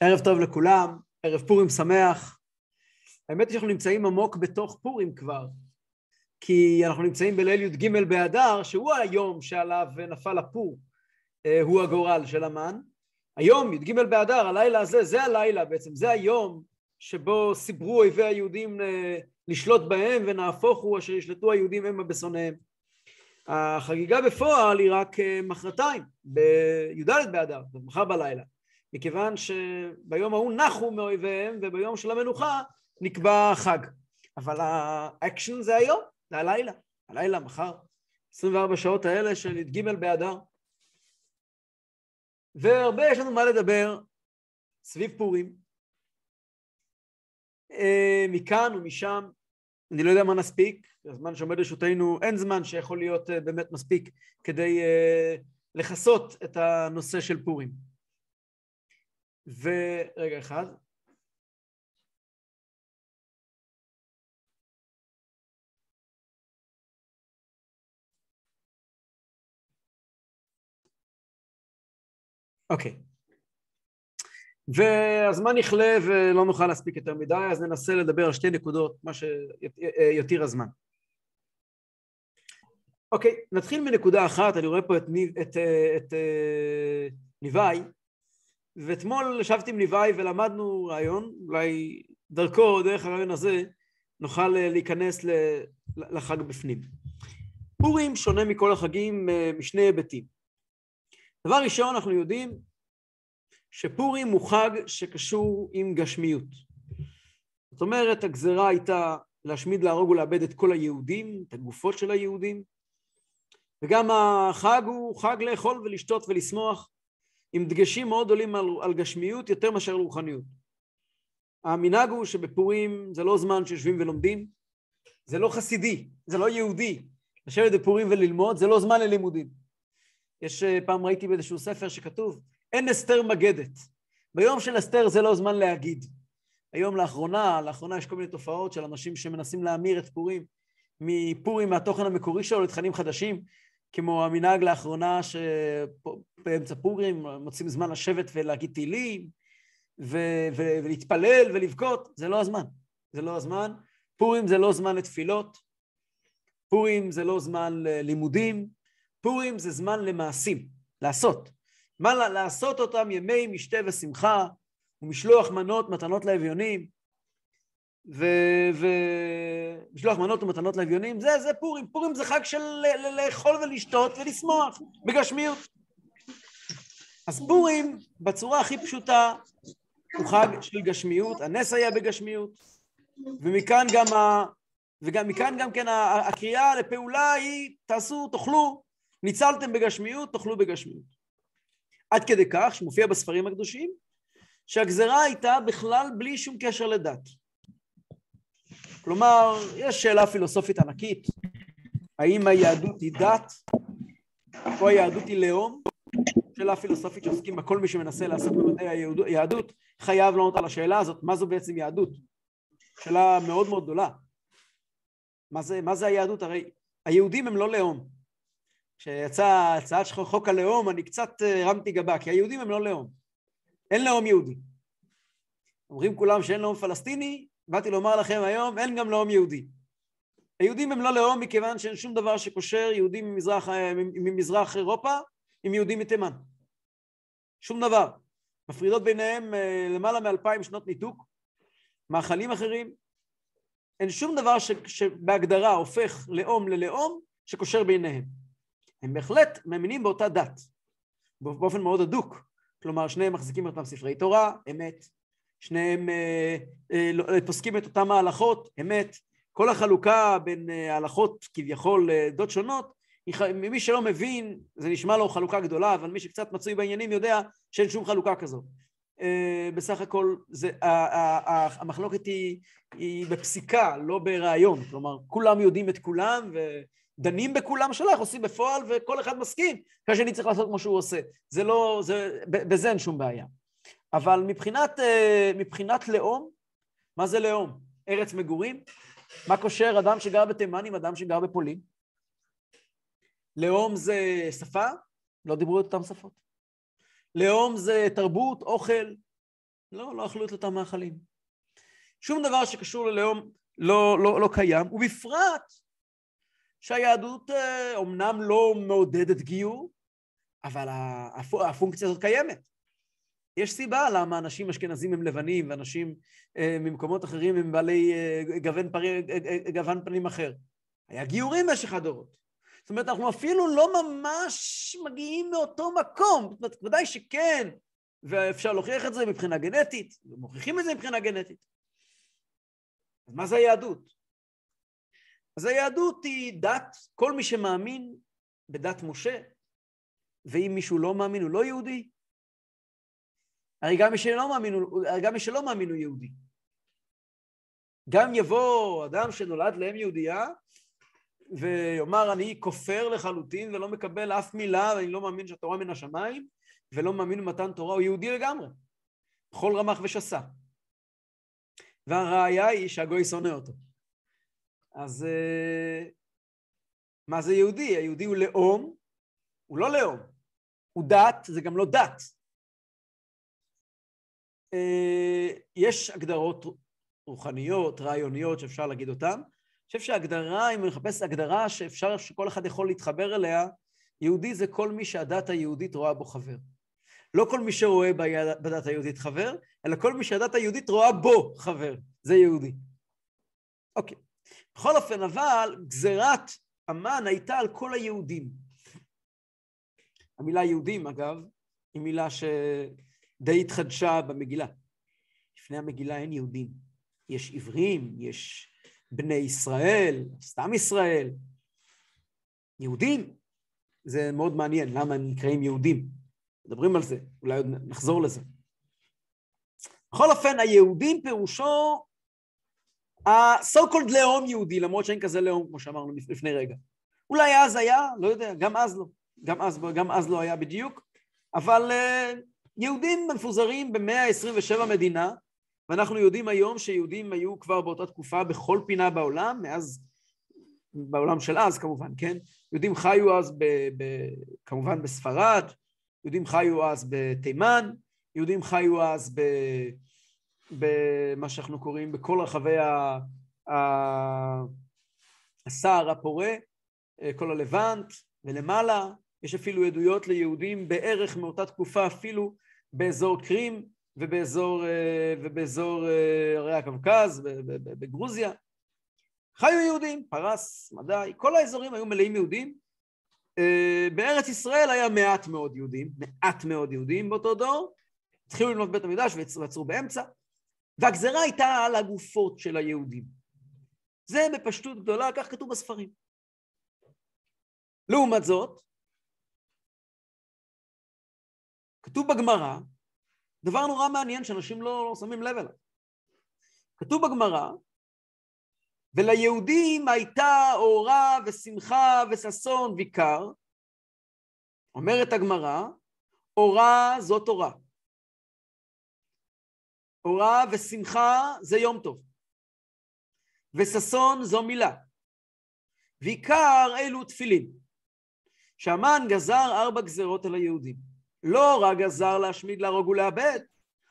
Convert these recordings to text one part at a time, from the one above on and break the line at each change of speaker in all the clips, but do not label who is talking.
ערב טוב לכולם, ערב פורים שמח. האמת היא שאנחנו נמצאים עמוק בתוך פורים כבר, כי אנחנו נמצאים בליל י"ג באדר, שהוא היום שעליו נפל הפור, אה, הוא הגורל של המן. היום, י"ג באדר, הלילה הזה, זה הלילה בעצם, זה היום שבו סיברו אויבי היהודים אה, לשלוט בהם, ונהפוך הוא אשר ישלטו היהודים המה בשונאיהם. החגיגה בפועל היא רק אה, מחרתיים, בי"ד באדר, מחר בלילה. מכיוון שביום ההוא נחו מאויביהם וביום של המנוחה נקבע חג. אבל האקשן זה היום, זה הלילה, הלילה, מחר, 24 שעות האלה של י"ג באדר. והרבה יש לנו מה לדבר סביב פורים. אה, מכאן ומשם, אני לא יודע מה נספיק, הזמן שעומד לרשותנו, אין זמן שיכול להיות אה, באמת מספיק כדי אה, לכסות את הנושא של פורים. ורגע אחד. אוקיי. והזמן יכלה ולא נוכל להספיק יותר מדי, אז ננסה לדבר על שתי נקודות, מה שיותיר הזמן. אוקיי, נתחיל מנקודה אחת, אני רואה פה את, את, את, את ניבאי, ואתמול ישבתי עם ליוואי ולמדנו רעיון, אולי דרכו, דרך הרעיון הזה, נוכל אה, להיכנס לחג בפנים. פורים שונה מכל החגים אה, משני היבטים. דבר ראשון, אנחנו יודעים שפורים הוא חג שקשור עם גשמיות. זאת אומרת, הגזרה הייתה להשמיד, להרוג ולאבד את כל היהודים, את הגופות של היהודים, וגם החג הוא חג לאכול ולשתות ולשמוח, עם דגשים מאוד עולים על, על גשמיות יותר מאשר רוחניות. המנהג הוא שבפורים זה לא זמן שיושבים ולומדים, זה לא חסידי, זה לא יהודי. לשבת בפורים וללמוד זה לא זמן ללימודים. יש, אה, פעם ראיתי באיזשהו ספר שכתוב, אין אסתר מגדת. ביום של אסתר זה לא זמן להגיד. היום לאחרונה, לאחרונה יש כל מיני תופעות של אנשים שמנסים להמיר את פורים מפורים מהתוכן המקורי שלו לתכנים חדשים. כמו המנהג לאחרונה שבאמצע פורים מוצאים זמן לשבת ולהגיד תהילים ו- ו- ולהתפלל ולבכות, זה לא הזמן. זה לא הזמן. פורים זה לא זמן לתפילות, פורים זה לא זמן ללימודים, פורים זה זמן למעשים, לעשות. מה לעשות אותם ימי משתה ושמחה ומשלוח מנות, מתנות לאביונים, ומשלוח מנות ומתנות לאביונים, זה, זה פורים. פורים זה חג של לאכול ולשתות ולשמוח בגשמיות. אז פורים, בצורה הכי פשוטה, הוא חג של גשמיות, הנס היה בגשמיות, ומכאן גם, ה... וגם מכאן גם כן הקריאה לפעולה היא, תעשו, תאכלו, ניצלתם בגשמיות, תאכלו בגשמיות. עד כדי כך, שמופיע בספרים הקדושים, שהגזרה הייתה בכלל בלי שום קשר לדת. כלומר, יש שאלה פילוסופית ענקית, האם היהדות היא דת או היהדות היא לאום? שאלה פילוסופית שעוסקים בה כל מי שמנסה לעסוק במדעי היהדות חייב לענות על השאלה הזאת, מה זו בעצם יהדות? שאלה מאוד מאוד גדולה. מה זה, מה זה היהדות? הרי היהודים הם לא לאום. כשיצאה הצעת חוק הלאום אני קצת אה, הרמתי גבה, כי היהודים הם לא לאום. אין לאום יהודי. אומרים כולם שאין לאום פלסטיני, באתי לומר לכם היום, אין גם לאום יהודי. היהודים הם לא לאום מכיוון שאין שום דבר שקושר יהודים ממזרח, ממזרח אירופה עם יהודים מתימן. שום דבר. מפרידות ביניהם אה, למעלה מאלפיים שנות ניתוק, מאכלים אחרים. אין שום דבר ש, שבהגדרה הופך לאום ללאום שקושר ביניהם. הם בהחלט מאמינים באותה דת, באופן מאוד הדוק. כלומר, שניהם מחזיקים אותם ספרי תורה, אמת, שניהם אה, אה, לא, אה, פוסקים את אותם ההלכות, אמת. כל החלוקה בין הלכות כביכול דעות שונות, מי שלא מבין, זה נשמע לו חלוקה גדולה, אבל מי שקצת מצוי בעניינים יודע שאין שום חלוקה כזאת. בסך הכל זה, המחלוקת היא, היא בפסיקה, לא ברעיון. כלומר, כולם יודעים את כולם ודנים בכולם שלך, עושים בפועל, וכל אחד מסכים שהשני צריך לעשות כמו שהוא עושה. זה לא, זה, בזה אין שום בעיה. אבל מבחינת, אה, מבחינת לאום, מה זה לאום? ארץ מגורים? מה קושר אדם שגר בתימן עם אדם שגר בפולין? לאום זה שפה? לא דיברו את אותן שפות. לאום זה תרבות, אוכל, לא, לא אכלו את אותם מאכלים. שום דבר שקשור ללאום לא, לא, לא קיים, ובפרט שהיהדות אומנם לא מעודדת גיור, אבל הפונקציה הזאת קיימת. יש סיבה למה אנשים אשכנזים הם לבנים ואנשים אה, ממקומות אחרים הם בעלי אה, גוון, פרי, אה, גוון פנים אחר. היה גיורים במשך הדורות. זאת אומרת, אנחנו אפילו לא ממש מגיעים מאותו מקום. זאת אומרת, ודאי שכן, ואפשר להוכיח את זה מבחינה גנטית, ומוכיחים את זה מבחינה גנטית. אז מה זה היהדות? אז היהדות היא דת, כל מי שמאמין בדת משה, ואם מישהו לא מאמין הוא לא יהודי, הרי גם מי שלא מאמין, גם מי שלא מאמין הוא יהודי. גם יבוא אדם שנולד לאם יהודייה ויאמר אני כופר לחלוטין ולא מקבל אף מילה ואני לא מאמין שהתורה מן השמיים ולא מאמין במתן תורה, הוא יהודי לגמרי. בכל רמ"ח ושסה. והראיה היא שהגוי שונא אותו. אז אה, מה זה יהודי? היהודי הוא לאום, הוא לא לאום. הוא דת, זה גם לא דת. אה, יש הגדרות רוחניות, רעיוניות שאפשר להגיד אותן. אני חושב שהגדרה, אם אני מחפש הגדרה שאפשר, שכל אחד יכול להתחבר אליה, יהודי זה כל מי שהדת היהודית רואה בו חבר. לא כל מי שרואה בדת היהודית חבר, אלא כל מי שהדת היהודית רואה בו חבר. זה יהודי. אוקיי. בכל אופן, אבל גזירת המן הייתה על כל היהודים. המילה יהודים, אגב, היא מילה שדי התחדשה במגילה. לפני המגילה אין יהודים. יש עברים, יש בני ישראל, סתם ישראל. יהודים, זה מאוד מעניין, למה הם נקראים יהודים. מדברים על זה, אולי עוד נחזור לזה. בכל אופן, היהודים פירושו ה-so called לאום יהודי, למרות שאין כזה לאום, כמו שאמרנו לפני רגע. אולי אז היה, לא יודע, גם אז לא. גם אז, גם אז לא היה בדיוק, אבל uh, יהודים מפוזרים ב-127 מדינה, ואנחנו יודעים היום שיהודים היו כבר באותה תקופה בכל פינה בעולם, מאז, בעולם של אז כמובן, כן? יהודים חיו אז ב, ב, כמובן בספרד, יהודים חיו אז בתימן, יהודים חיו אז ב, במה שאנחנו קוראים בכל רחבי ה, ה, הסער הפורה, אה, כל הלבנט ולמעלה, יש אפילו עדויות ליהודים בערך מאותה תקופה אפילו באזור קרים ובאזור, אה, ובאזור אה, הרי הקווקז, בגרוזיה. חיו יהודים, פרס, מדי, כל האזורים היו מלאים יהודים. אה, בארץ ישראל היה מעט מאוד יהודים, מעט מאוד יהודים באותו דור. התחילו לבנות בית המקדש ועצרו באמצע, והגזרה הייתה על הגופות של היהודים. זה בפשטות גדולה, כך כתוב בספרים. לעומת זאת, כתוב בגמרא, דבר נורא מעניין שאנשים לא, לא שמים לב אליו. כתוב בגמרא, וליהודים הייתה אורה ושמחה וששון ויקר, אומרת הגמרא, אורה זו תורה. אורה ושמחה זה יום טוב. וששון זו מילה. ועיקר אלו תפילין. שהמן גזר ארבע גזרות על היהודים. לא רק גזר להשמיד, להרוג ולאבד,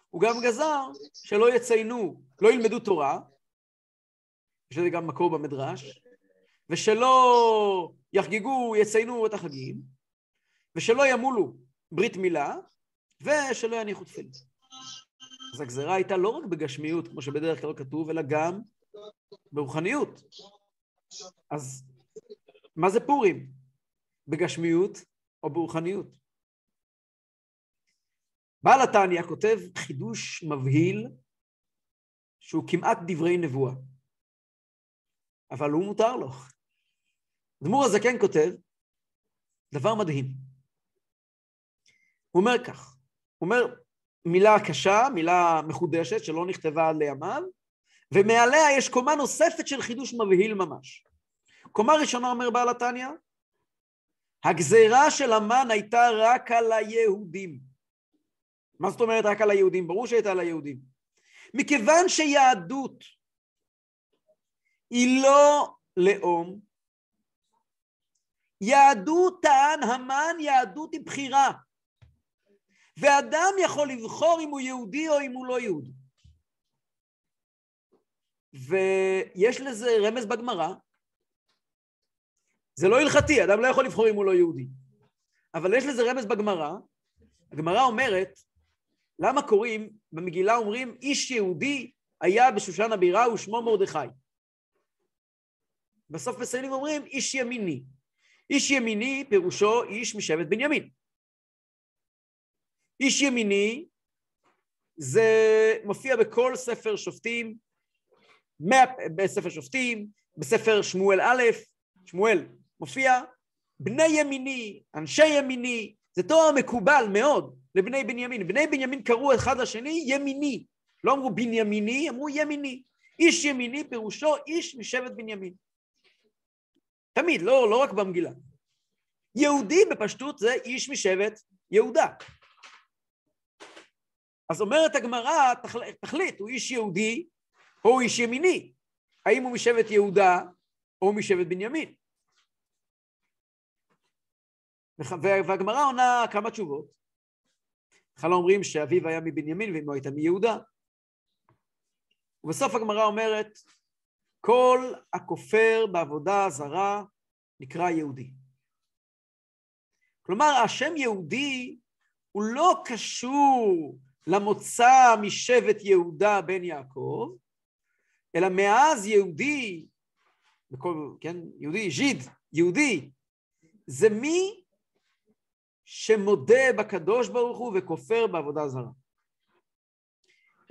הוא גם גזר שלא יציינו, לא ילמדו תורה, יש לזה גם מקור במדרש, ושלא יחגגו, יציינו את החגים, ושלא ימולו ברית מילה, ושלא יניחו תפילה. אז הגזרה הייתה לא רק בגשמיות, כמו שבדרך כלל כתוב, אלא גם ברוחניות. אז מה זה פורים? בגשמיות או ברוחניות? בעל התניא כותב חידוש מבהיל שהוא כמעט דברי נבואה, אבל הוא מותר לו. דמור הזקן כותב דבר מדהים. הוא אומר כך, הוא אומר מילה קשה, מילה מחודשת שלא נכתבה עד לימיו, ומעליה יש קומה נוספת של חידוש מבהיל ממש. קומה ראשונה אומר בעל התניא, הגזירה של המן הייתה רק על היהודים. מה זאת אומרת רק על היהודים? ברור שהייתה על היהודים. מכיוון שיהדות היא לא לאום, יהדות טען המן, יהדות היא בחירה. ואדם יכול לבחור אם הוא יהודי או אם הוא לא יהודי. ויש לזה רמז בגמרא. זה לא הלכתי, אדם לא יכול לבחור אם הוא לא יהודי. אבל יש לזה רמז בגמרא. הגמרא אומרת, למה קוראים, במגילה אומרים, איש יהודי היה בשושן הבירה ושמו מרדכי. בסוף מסיימים ואומרים, איש ימיני. איש ימיני פירושו איש משבט בנימין. איש ימיני זה מופיע בכל ספר שופטים, בספר שופטים, בספר שמואל א', שמואל מופיע, בני ימיני, אנשי ימיני, זה תואר מקובל מאוד לבני בנימין. בני בנימין קראו אחד לשני ימיני, לא אמרו בנימיני, אמרו ימיני. איש ימיני פירושו איש משבט בנימין. תמיד, לא, לא רק במגילה. יהודי בפשטות זה איש משבט יהודה. אז אומרת הגמרא, תחליט, הוא איש יהודי או הוא איש ימיני? האם הוא משבט יהודה או משבט בנימין? והגמרא עונה כמה תשובות. בכלל אומרים שאביו היה מבנימין ואמו הייתה מיהודה. ובסוף הגמרא אומרת, כל הכופר בעבודה זרה נקרא יהודי. כלומר, השם יהודי הוא לא קשור למוצא משבט יהודה בן יעקב, אלא מאז יהודי, בכל, כן, יהודי, ז'יד, יהודי, זה מי שמודה בקדוש ברוך הוא וכופר בעבודה זרה.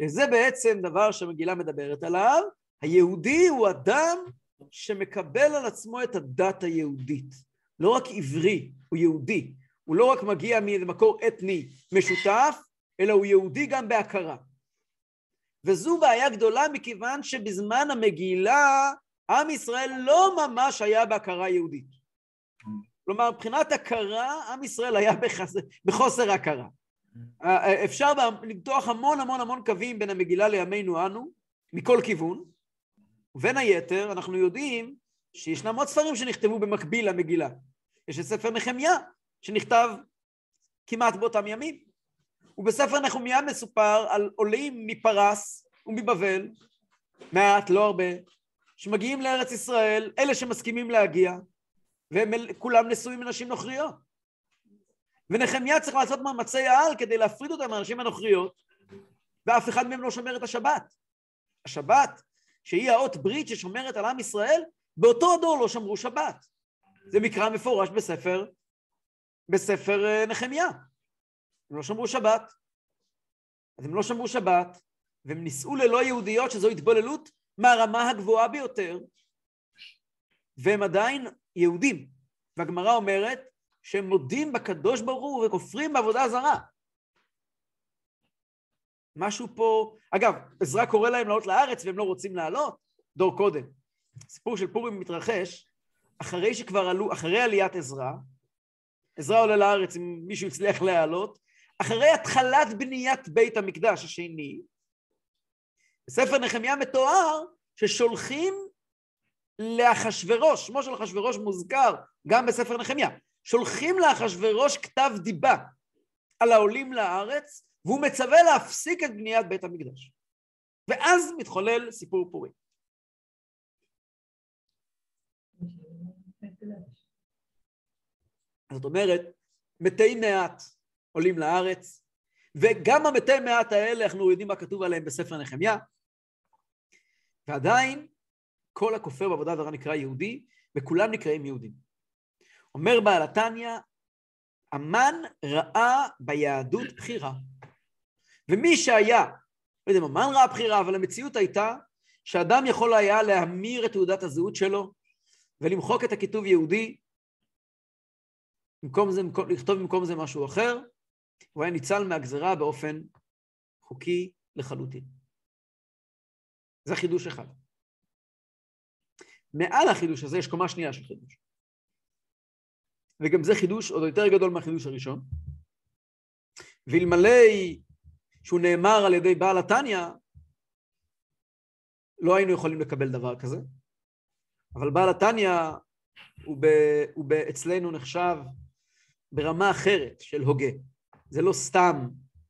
וזה בעצם דבר שהמגילה מדברת עליו. היהודי הוא אדם שמקבל על עצמו את הדת היהודית. לא רק עברי, הוא יהודי. הוא לא רק מגיע ממקור אתני משותף, אלא הוא יהודי גם בהכרה. וזו בעיה גדולה מכיוון שבזמן המגילה עם ישראל לא ממש היה בהכרה יהודית. כלומר, מבחינת הכרה, עם ישראל היה בחסר, בחוסר הכרה. אפשר למתוח המון המון המון קווים בין המגילה לימינו אנו, מכל כיוון, ובין היתר אנחנו יודעים שישנם עוד ספרים שנכתבו במקביל למגילה. יש את ספר נחמיה, שנכתב כמעט באותם ימים. ובספר נחמיה מסופר על עולים מפרס ומבבל, מעט, לא הרבה, שמגיעים לארץ ישראל, אלה שמסכימים להגיע, והם כולם נשואים מנשים נוכריות. ונחמיה צריך לעשות מאמצי על כדי להפריד אותם מהנשים הנוכריות, ואף אחד מהם לא שומר את השבת. השבת, שהיא האות ברית ששומרת על עם ישראל, באותו הדור לא שמרו שבת. זה מקרא מפורש בספר, בספר אה, נחמיה. הם לא שמרו שבת. אז הם לא שמרו שבת, והם נישאו ללא יהודיות, שזו התבוללות מהרמה הגבוהה ביותר, והם עדיין יהודים. והגמרא אומרת שהם מודים בקדוש ברוך הוא וכופרים בעבודה זרה. משהו פה... אגב, עזרא קורא להם לעלות לארץ והם לא רוצים לעלות, דור קודם. הסיפור של פורים מתרחש אחרי שכבר עלו, אחרי עליית עזרא, עזרא עולה לארץ אם מישהו הצליח להעלות, אחרי התחלת בניית בית המקדש השני, בספר נחמיה מתואר ששולחים לאחשוורוש, שמו של אחשוורוש מוזכר גם בספר נחמיה, שולחים לאחשוורוש כתב דיבה על העולים לארץ, והוא מצווה להפסיק את בניית בית המקדש. ואז מתחולל סיפור פורים. זאת אומרת, מתי מעט עולים לארץ, וגם המתי מעט האלה, אנחנו יודעים מה כתוב עליהם בספר נחמיה, ועדיין כל הכופר בעבודה זרה נקרא יהודי, וכולם נקראים יהודים. אומר בעל התניא, המן ראה ביהדות בחירה. ומי שהיה, לא יודע אם המן ראה בחירה, אבל המציאות הייתה שאדם יכול היה להמיר את תעודת הזהות שלו ולמחוק את הכיתוב יהודי, במקום זה, לכתוב במקום זה משהו אחר, הוא היה ניצל מהגזרה באופן חוקי לחלוטין. זה חידוש אחד. מעל החידוש הזה יש קומה שנייה של חידוש. וגם זה חידוש עוד יותר גדול מהחידוש הראשון. ואלמלא שהוא נאמר על ידי בעל התניא, לא היינו יכולים לקבל דבר כזה. אבל בעל התניא הוא, ב, הוא ב, אצלנו נחשב ברמה אחרת של הוגה. זה לא סתם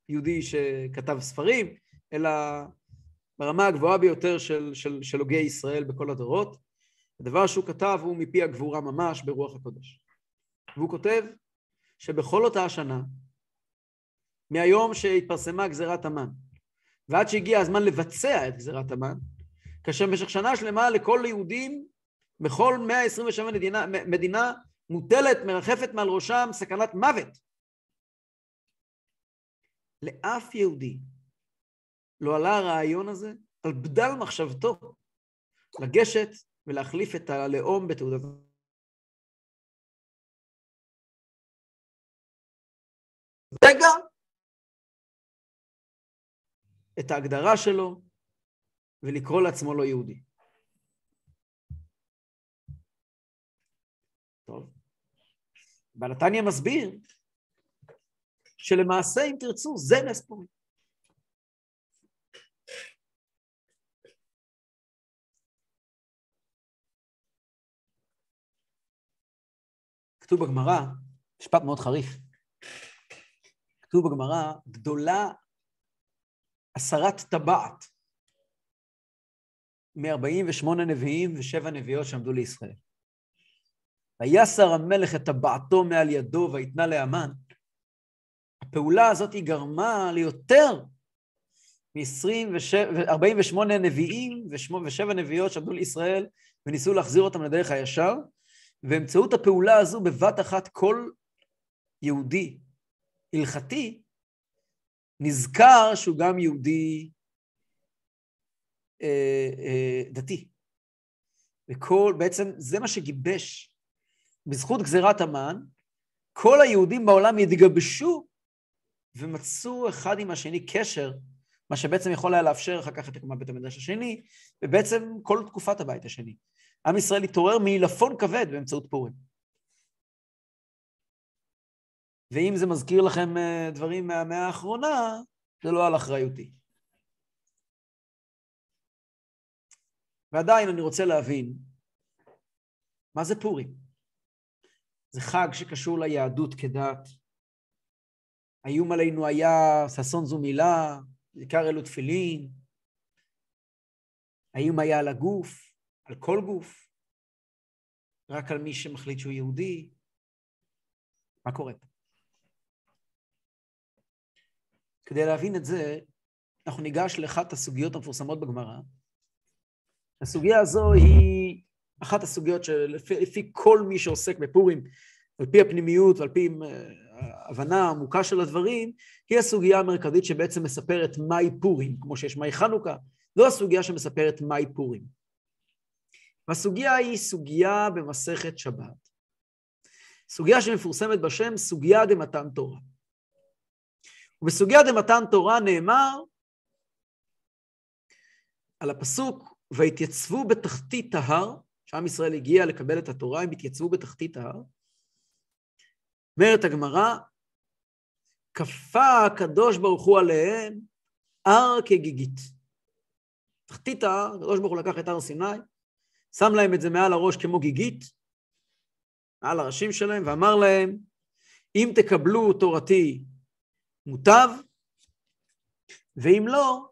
יהודי שכתב ספרים, אלא ברמה הגבוהה ביותר של, של, של הוגי ישראל בכל הדורות. הדבר שהוא כתב הוא מפי הגבורה ממש ברוח הקודש. והוא כותב שבכל אותה השנה, מהיום שהתפרסמה גזירת המן, ועד שהגיע הזמן לבצע את גזירת המן, כאשר במשך שנה שלמה לכל היהודים בכל 127 מדינה, מדינה מוטלת, מרחפת מעל ראשם סכנת מוות. לאף יהודי לא עלה הרעיון הזה על בדל מחשבתו לגשת ולהחליף את הלאום בתעודת רגע את ההגדרה שלו ולקרוא לעצמו לא יהודי. טוב. בנתניה מסביר שלמעשה, אם תרצו, זה נס פורים. כתוב בגמרא, משפט מאוד חריף, כתוב בגמרא, גדולה עשרת טבעת מ-48 נביאים ושבע נביאות שעמדו לישראל. ויסר המלך את טבעתו מעל ידו ויתנה לאמן. הפעולה הזאת היא גרמה ליותר מ-48 נביאים ושבע נביאות שעמדו לישראל וניסו להחזיר אותם לדרך הישר, ובאמצעות הפעולה הזו בבת אחת כל יהודי הלכתי נזכר שהוא גם יהודי אה, אה, דתי. וכל, בעצם זה מה שגיבש, בזכות גזירת המן, כל היהודים בעולם התגבשו ומצאו אחד עם השני קשר, מה שבעצם יכול היה לאפשר אחר כך את הקמת בית המדרש השני, ובעצם כל תקופת הבית השני. עם ישראל התעורר מעילפון כבד באמצעות פורים. ואם זה מזכיר לכם אה, דברים מהמאה האחרונה, זה לא על אחריותי. ועדיין אני רוצה להבין, מה זה פורים? זה חג שקשור ליהדות כדת. האיום עלינו היה ששון זו מילה, עיקר אלו תפילין. האיום היה על הגוף, על כל גוף, רק על מי שמחליט שהוא יהודי. מה קורה פה? כדי להבין את זה, אנחנו ניגש לאחת הסוגיות המפורסמות בגמרא, הסוגיה הזו היא אחת הסוגיות שלפי כל מי שעוסק בפורים, על פי הפנימיות ועל פי ההבנה אה, העמוקה של הדברים, היא הסוגיה המרכזית שבעצם מספרת מהי פורים, כמו שיש מהי חנוכה, זו הסוגיה שמספרת מהי פורים. והסוגיה היא סוגיה במסכת שבת. סוגיה שמפורסמת בשם סוגיה דמתן תורה. ובסוגיה דמתן תורה נאמר על הפסוק והתייצבו בתחתית ההר, שעם ישראל הגיע לקבל את התורה, הם התייצבו בתחתית ההר. אומרת הגמרא, כפה הקדוש ברוך הוא עליהם הר כגיגית. תחתית ההר, הקדוש ברוך הוא לקח את הר סיני, שם להם את זה מעל הראש כמו גיגית, מעל הראשים שלהם, ואמר להם, אם תקבלו תורתי מוטב, ואם לא,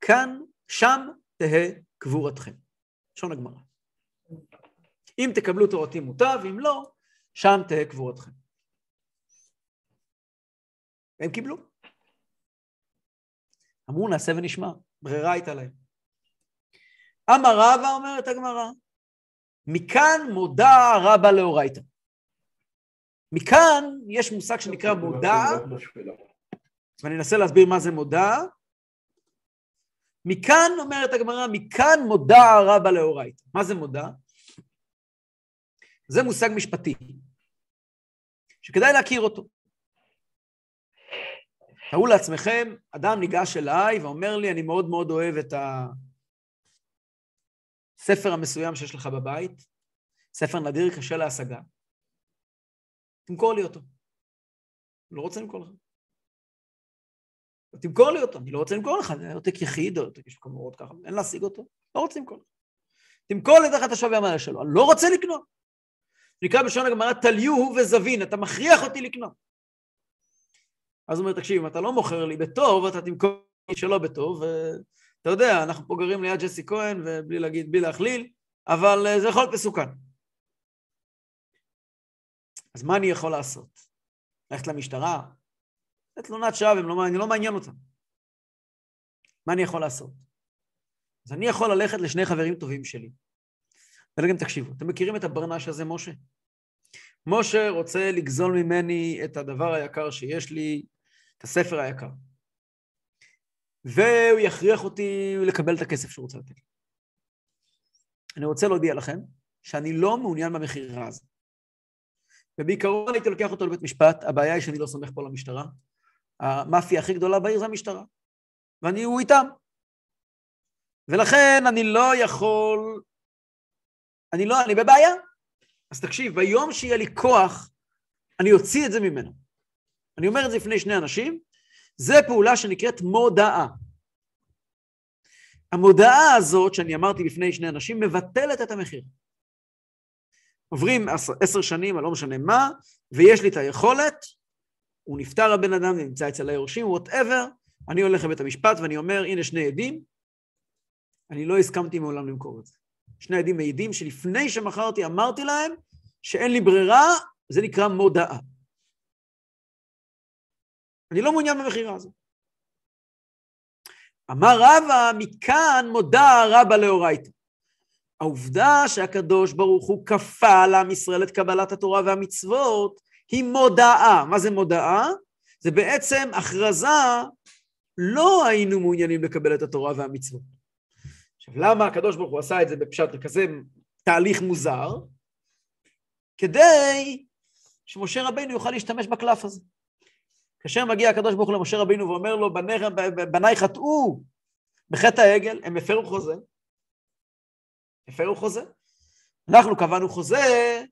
כאן, שם תהא קבורתכם. לשון הגמרא. אם תקבלו תורתי מוטב, אם לא, שם תהא קבורתכם. והם קיבלו. אמרו נעשה ונשמע, ברירה הייתה להם. אמר רבא, אומרת הגמרא, מכאן מודה רבא לאורייתא. מכאן יש מושג שנקרא מודע, ואני אנסה להסביר מה זה מודע, מכאן, אומרת הגמרא, מכאן מודה רבא לאורייתא. מה זה מודה? זה מושג משפטי, שכדאי להכיר אותו. תארו לעצמכם, אדם ניגש אליי ואומר לי, אני מאוד מאוד אוהב את הספר המסוים שיש לך בבית, ספר נדיר, קשה להשגה. תמכור לי אותו. לא רוצה למכור לך. תמכור לי אותו, אני לא רוצה למכור לך, זה עותק יחיד, או עותק יש כמורות ככה, אין להשיג אותו, לא רוצה למכור לך. תמכור לי תחת השווי המלא שלו, אני לא רוצה לקנות. נקרא בשעון הגמרא, תליוהו וזבין, אתה מכריח אותי לקנות. אז הוא אומר, תקשיב, אם אתה לא מוכר לי בטוב, אתה תמכור לי שלא בטוב, ואתה יודע, אנחנו פה גרים ליד ג'סי כהן, ובלי להגיד, בלי להכליל, אבל אה, זה יכול להיות מסוכן. אז מה אני יכול לעשות? ללכת למשטרה? זה תלונת שווא, לא, אני לא מעניין אותם. מה אני יכול לעשות? אז אני יכול ללכת לשני חברים טובים שלי. ולגם תקשיבו, אתם מכירים את הברנש הזה, משה? משה רוצה לגזול ממני את הדבר היקר שיש לי, את הספר היקר. והוא יכריח אותי לקבל את הכסף שהוא רוצה לתת לי. אני רוצה להודיע לכם שאני לא מעוניין במכירה הזאת. ובעיקרון הייתי לוקח אותו לבית משפט, הבעיה היא שאני לא סומך פה על המשטרה. המאפיה הכי גדולה בעיר זה המשטרה, ואני הוא איתם. ולכן אני לא יכול, אני לא, אני בבעיה. אז תקשיב, ביום שיהיה לי כוח, אני אוציא את זה ממנו. אני אומר את זה לפני שני אנשים, זה פעולה שנקראת מודעה. המודעה הזאת, שאני אמרתי לפני שני אנשים, מבטלת את המחיר. עוברים עשר שנים, אני לא משנה מה, ויש לי את היכולת, הוא נפטר הבן אדם, נמצא אצל היורשים, וואטאבר, אני הולך לבית המשפט ואני אומר, הנה שני עדים, אני לא הסכמתי מעולם למכור את זה. שני עדים מעידים שלפני שמכרתי אמרתי להם שאין לי ברירה, זה נקרא מודעה. אני לא מעוניין במכירה הזאת. אמר רבא, מכאן מודה רבא לאורייתא. העובדה שהקדוש ברוך הוא כפה לעם ישראל את קבלת התורה והמצוות היא מודעה. מה זה מודעה? זה בעצם הכרזה, לא היינו מעוניינים לקבל את התורה והמצוות. עכשיו, למה הקדוש ברוך הוא עשה את זה בפשט בכזה תהליך מוזר? כדי שמשה רבינו יוכל להשתמש בקלף הזה. כאשר מגיע הקדוש ברוך הוא למשה רבינו ואומר לו, בניי חטאו בחטא העגל, הם הפרו חוזה. הפרו חוזה. אנחנו קבענו חוזה,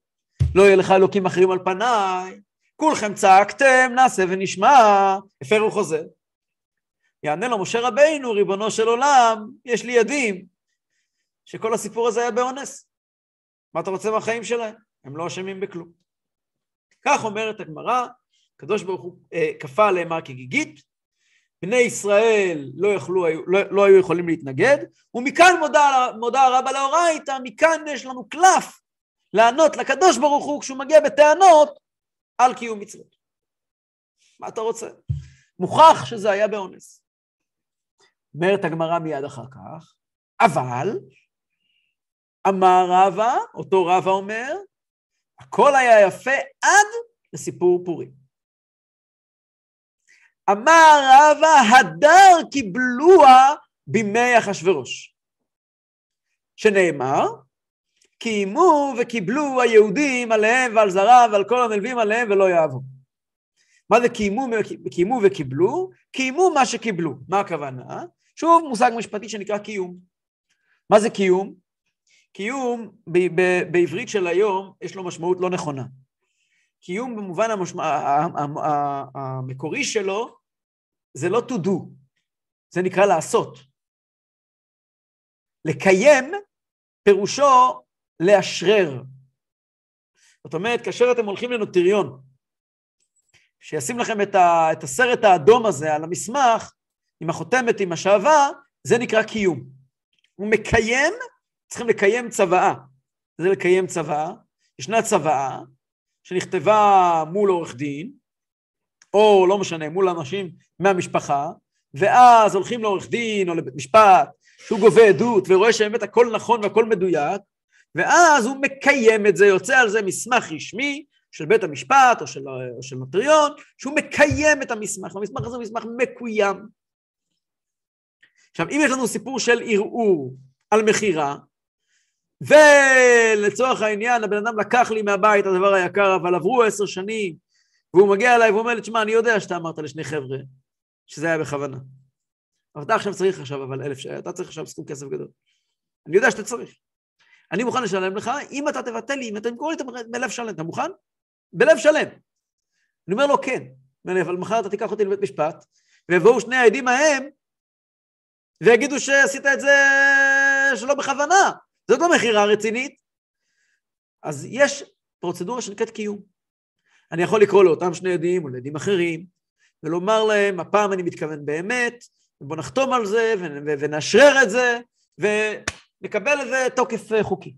לא יהיה לך אלוקים אחרים על פניי, כולכם צעקתם, נעשה ונשמע, הפרו חוזה. יענה לו משה רבינו, ריבונו של עולם, יש לי ידים, שכל הסיפור הזה היה באונס. מה אתה רוצה מהחיים שלהם? הם לא אשמים בכלום. כך אומרת הגמרא, הקדוש ברוך הוא אה, כפה עליהם הר כגיגית, בני ישראל לא, יכלו, לא, לא היו יכולים להתנגד, ומכאן מודה, מודה רבא לאורייתא, מכאן יש לנו קלף לענות לקדוש ברוך הוא כשהוא מגיע בטענות על קיום מצוות. מה אתה רוצה? מוכח שזה היה באונס. אומרת הגמרא מיד אחר כך, אבל אמר רבא, אותו רבא אומר, הכל היה יפה עד לסיפור פורים. אמר רבא, הדר קיבלוה בימי אחשורוש. שנאמר, קיימו וקיבלו היהודים עליהם ועל זרעם ועל כל הנלווים עליהם ולא יאהבו. מה זה קיימו, קיימו וקיבלו? קיימו מה שקיבלו. מה הכוונה? שוב, מושג משפטי שנקרא קיום. מה זה קיום? קיום ב- ב- בעברית של היום יש לו משמעות לא נכונה. קיום במובן המשמע... המקורי שלו זה לא to do, זה נקרא לעשות. לקיים פירושו לאשרר. זאת אומרת, כאשר אתם הולכים לנוטריון, שישים לכם את, ה, את הסרט האדום הזה על המסמך, עם החותמת, עם השעווה, זה נקרא קיום. הוא מקיים, צריכים לקיים צוואה. זה לקיים צוואה. ישנה צוואה שנכתבה מול עורך דין, או לא משנה, מול אנשים מהמשפחה, ואז הולכים לעורך דין או לבית משפט, שהוא גובה עדות ורואה שבאמת הכל נכון והכל מדויק, ואז הוא מקיים את זה, יוצא על זה מסמך רשמי של בית המשפט או של, או של נוטריון, שהוא מקיים את המסמך, המסמך הזה הוא מסמך מקוים. עכשיו, אם יש לנו סיפור של ערעור על מכירה, ולצורך העניין הבן אדם לקח לי מהבית הדבר היקר, אבל עברו עשר שנים, והוא מגיע אליי ואומר לי, תשמע, אני יודע שאתה אמרת לשני חבר'ה שזה היה בכוונה. אבל אתה עכשיו צריך עכשיו, אבל אלף, אתה צריך עכשיו סכום כסף גדול. אני יודע שאתה צריך. אני מוכן לשלם לך, אם אתה תבטל לי, אם אתה תמכור לי בלב שלם, אתה מוכן? בלב שלם. אני אומר לו, כן. אבל מחר אתה תיקח אותי לבית משפט, ויבואו שני העדים ההם, ויגידו שעשית את זה שלא בכוונה. זאת לא מכירה רצינית. אז יש פרוצדורה שנקראת קיום. אני יכול לקרוא לאותם שני עדים או לעדים אחרים, ולומר להם, הפעם אני מתכוון באמת, בואו נחתום על זה ונאשרר את זה, ונקבל לזה תוקף אה, חוקי.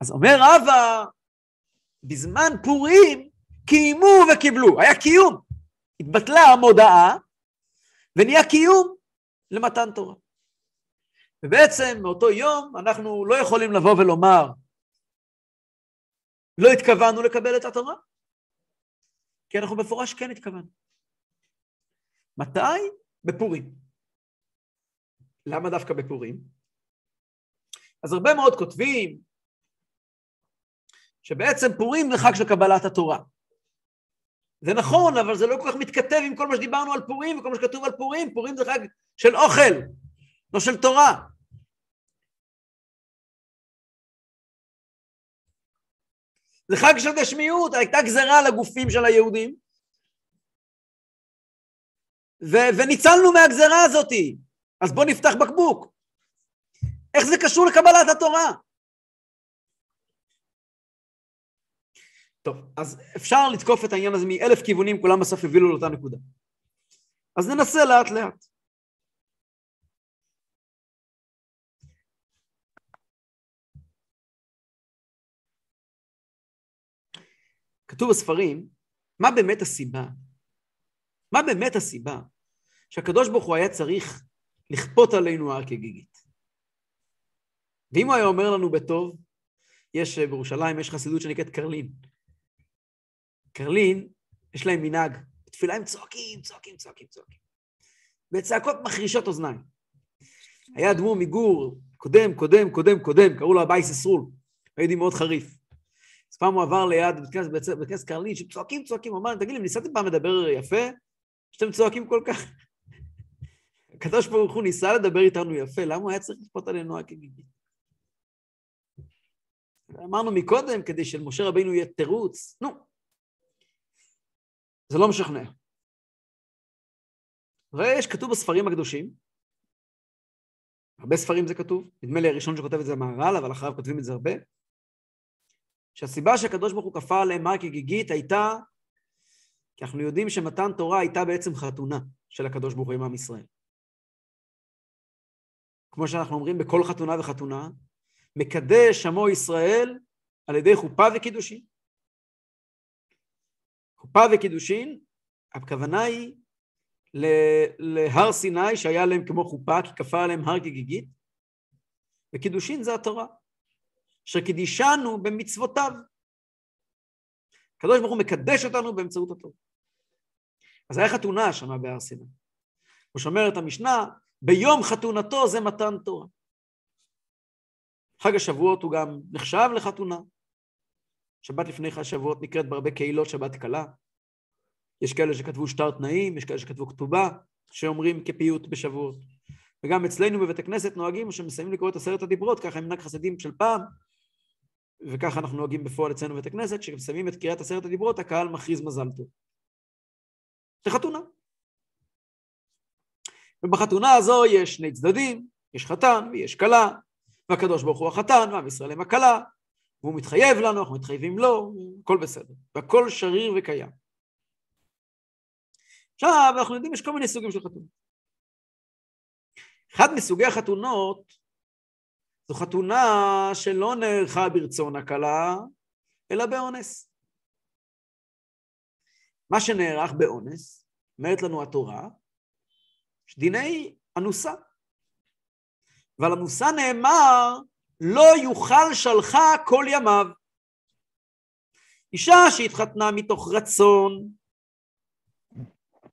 אז אומר רבא, בזמן פורים קיימו וקיבלו, היה קיום. התבטלה המודעה ונהיה קיום למתן תורה. ובעצם מאותו יום אנחנו לא יכולים לבוא ולומר לא התכוונו לקבל את התורה, כי אנחנו מפורש כן התכוונו. מתי? בפורים. למה דווקא בפורים? אז הרבה מאוד כותבים שבעצם פורים זה חג של קבלת התורה. זה נכון, אבל זה לא כל כך מתכתב עם כל מה שדיברנו על פורים וכל מה שכתוב על פורים. פורים זה חג של אוכל, לא של תורה. זה חג של גשמיות, הייתה גזרה על הגופים של היהודים, ו- וניצלנו מהגזרה הזאתי. אז בואו נפתח בקבוק. איך זה קשור לקבלת התורה? טוב, אז אפשר לתקוף את העניין הזה מאלף כיוונים, כולם בסוף יובילו לאותה נקודה. אז ננסה לאט לאט. כתוב בספרים, מה באמת הסיבה? מה באמת הסיבה שהקדוש ברוך הוא היה צריך לכפות עלינו הר כגיגית? ואם הוא היה אומר לנו בטוב, יש בירושלים, יש חסידות שנקראת קרלין. קרלין, יש להם מנהג, בתפילה הם צועקים, צועקים, צועקים, צועקים. בצעקות מחרישות אוזניים. היה אדמו"ר מגור, קודם, קודם, קודם, קודם, קראו לו הבייס יסרואל, היה מאוד חריף. פעם הוא עבר ליד בית כנסת קרלין, שצועקים, צועקים, אמר, תגיד לי, ניסיתם פעם לדבר יפה? שאתם צועקים כל כך? הקדוש ברוך הוא ניסה לדבר איתנו יפה, למה הוא היה צריך לכפות עלינו הגיגית? אמרנו מקודם, כדי שלמשה רבינו יהיה תירוץ, נו, זה לא משכנע. ויש כתוב בספרים הקדושים, הרבה ספרים זה כתוב, נדמה לי הראשון שכותב את זה המהר"ל, אבל אחריו כותבים את זה הרבה, שהסיבה שהקדוש ברוך הוא כפה עליהם מרקי גיגית הייתה, כי אנחנו יודעים שמתן תורה הייתה בעצם חתונה של הקדוש ברוך הוא עם עם ישראל. כמו שאנחנו אומרים בכל חתונה וחתונה, מקדש עמו ישראל על ידי חופה וקידושין. חופה וקידושין, הכוונה היא להר סיני שהיה להם כמו חופה, כי כפה עליהם הר כגיגית, וקידושין זה התורה, שקידישנו במצוותיו. הקדוש ברוך הוא מקדש אותנו באמצעות התורה. אז היה חתונה השנה בהר סיני. כמו שאומרת המשנה, ביום חתונתו זה מתן תורה. חג השבועות הוא גם נחשב לחתונה. שבת לפני חג שבועות נקראת בהרבה קהילות שבת קלה. יש כאלה שכתבו שטר תנאים, יש כאלה שכתבו כתובה, שאומרים כפיוט בשבועות. וגם אצלנו בבית הכנסת נוהגים שמסיימים לקרוא את עשרת הדיברות, ככה הם מנהג חסדים של פעם, וככה אנחנו נוהגים בפועל אצלנו בבית הכנסת, כשמסיימים את קריאת עשרת הדיברות, הקהל מכריז מזל טוב. זה חתונה. ובחתונה הזו יש שני צדדים, יש חתן ויש כלה, והקדוש ברוך הוא החתן, ועם ישראל הם הכלה, והוא מתחייב לנו, אנחנו מתחייבים לו, הכל בסדר. והכל שריר וקיים. עכשיו, אנחנו יודעים, יש כל מיני סוגים של חתונות. אחד מסוגי החתונות זו חתונה שלא נערכה ברצון הכלה, אלא באונס. מה שנערך באונס, אומרת לנו התורה, יש דיני אנוסה. ועל אנוסה נאמר, לא יוכל שלחה כל ימיו. אישה שהתחתנה מתוך רצון,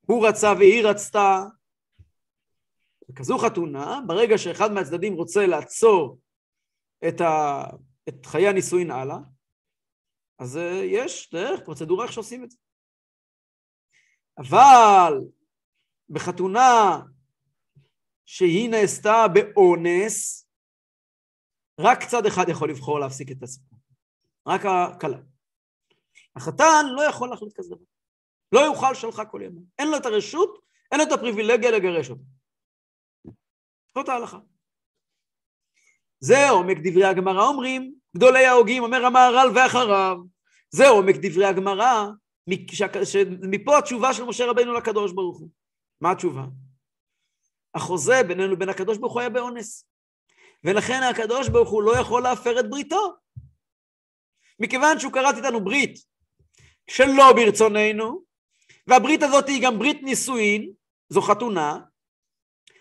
הוא רצה והיא רצתה, וכזו חתונה, ברגע שאחד מהצדדים רוצה לעצור את, ה... את חיי הנישואין הלאה, אז אה, יש דרך, פרוצדורה איך שעושים את זה. אבל בחתונה שהיא נעשתה באונס, רק צד אחד יכול לבחור להפסיק את הסיפור, רק הכלה. החתן לא יכול להחליט כזה דבר. לא יוכל שלך כל ימי. אין לו את הרשות, אין לו את הפריבילגיה לגרש אותו. זאת ההלכה. זה עומק דברי הגמרא אומרים, גדולי ההוגים, אומר המהר"ל ואחריו. זה עומק דברי הגמרא, מפה התשובה של משה רבינו לקדוש ברוך הוא. מה התשובה? החוזה בינינו לבין הקדוש ברוך הוא היה באונס. ולכן הקדוש ברוך הוא לא יכול להפר את בריתו. מכיוון שהוא כרת איתנו ברית שלא ברצוננו, והברית הזאת היא גם ברית נישואין, זו חתונה,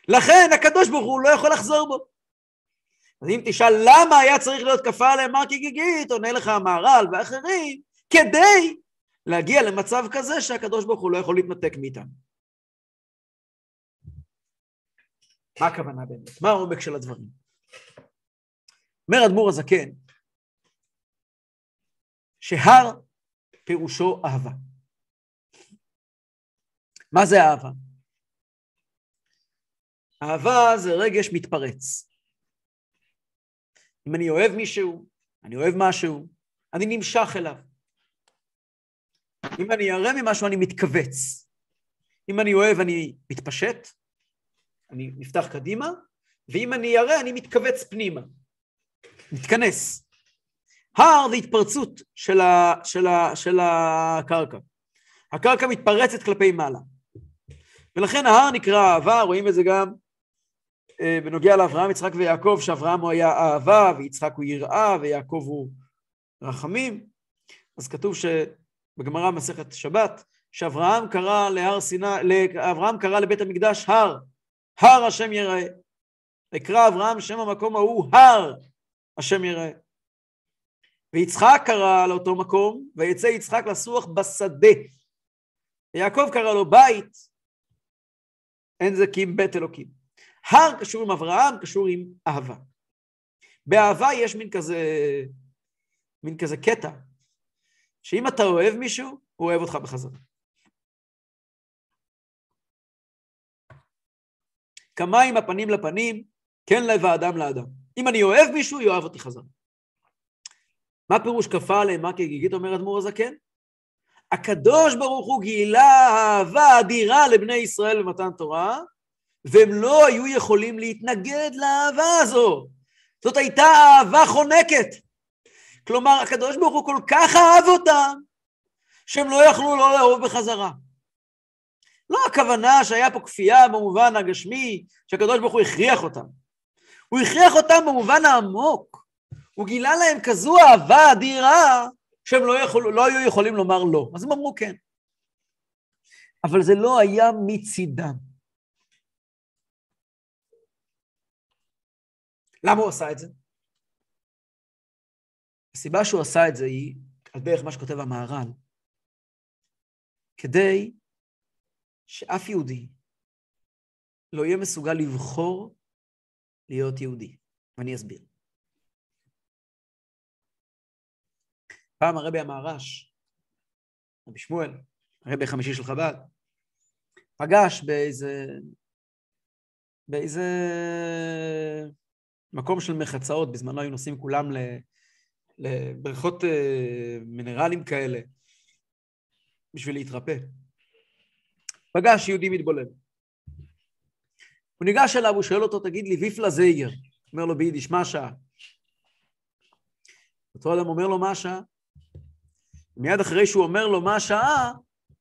לכן הקדוש ברוך הוא לא יכול לחזור בו. אז אם תשאל למה היה צריך להיות כפה עליהם מרקי גיגית, עונה לך המהר"ל ואחרים, כדי להגיע למצב כזה שהקדוש ברוך הוא לא יכול להתנתק מאיתנו. מה הכוונה באמת? מה העומק של הדברים? אומר אדמו"ר הזקן, שהר פירושו אהבה. מה זה אהבה? אהבה זה רגש מתפרץ. אם אני אוהב מישהו, אני אוהב משהו, אני נמשך אליו. אם אני אראה ממשהו, אני מתכווץ. אם אני אוהב, אני מתפשט, אני נפתח קדימה, ואם אני אראה, אני מתכווץ פנימה. מתכנס. הר זה התפרצות של, ה, של, ה, של הקרקע. הקרקע מתפרצת כלפי מעלה. ולכן ההר נקרא אהבה, רואים את זה גם בנוגע לאברהם, יצחק ויעקב, שאברהם הוא היה אהבה, ויצחק הוא יראה, ויעקב הוא רחמים. אז כתוב שבגמרא מסכת שבת, שאברהם קרא להר סיני, אברהם קרא לבית המקדש הר, הר השם יראה. ויקרא אברהם שם המקום ההוא הר השם יראה. ויצחק קרא לאותו מקום, ויצא יצחק לסוח בשדה. ויעקב קרא לו בית, אין זה כי אם בית אלוקים. הר קשור עם אברהם, קשור עם אהבה. באהבה יש מין כזה, מין כזה קטע, שאם אתה אוהב מישהו, הוא אוהב אותך בחזרה. כמים הפנים לפנים, כן לב האדם לאדם. אם אני אוהב מישהו, יאהב אותי חזרה. מה פירוש כפה עליהם, מה כגיגית אומר אדמו"ר הזקן? הקדוש ברוך הוא גילה אהבה אדירה לבני ישראל במתן תורה, והם לא היו יכולים להתנגד לאהבה הזו. זאת הייתה אהבה חונקת. כלומר, הקדוש ברוך הוא כל כך אהב אותם, שהם לא יכלו לא לאהוב בחזרה. לא הכוונה שהיה פה כפייה במובן הגשמי, שהקדוש ברוך הוא הכריח אותם. הוא הכריח אותם במובן העמוק. הוא גילה להם כזו אהבה אדירה, שהם לא, יכול, לא היו יכולים לומר לא. אז הם אמרו כן. אבל זה לא היה מצידם. למה הוא עשה את זה? הסיבה שהוא עשה את זה היא, על בערך מה שכותב המהר"ל, כדי שאף יהודי לא יהיה מסוגל לבחור להיות יהודי. ואני אסביר. פעם הרבי המהר"ש, רבי שמואל, הרבי החמישי של חב"ד, פגש באיזה, באיזה מקום של מחצאות, בזמנו היו נוסעים כולם לבריכות אה, מינרלים כאלה, בשביל להתרפא. פגש יהודי מתבולל. הוא ניגש אליו, הוא שואל אותו, תגיד לי, ויפלה זייגר. אומר לו ביידיש, מה השעה? אותו אדם אומר לו, מה השעה? מיד אחרי שהוא אומר לו מה השעה,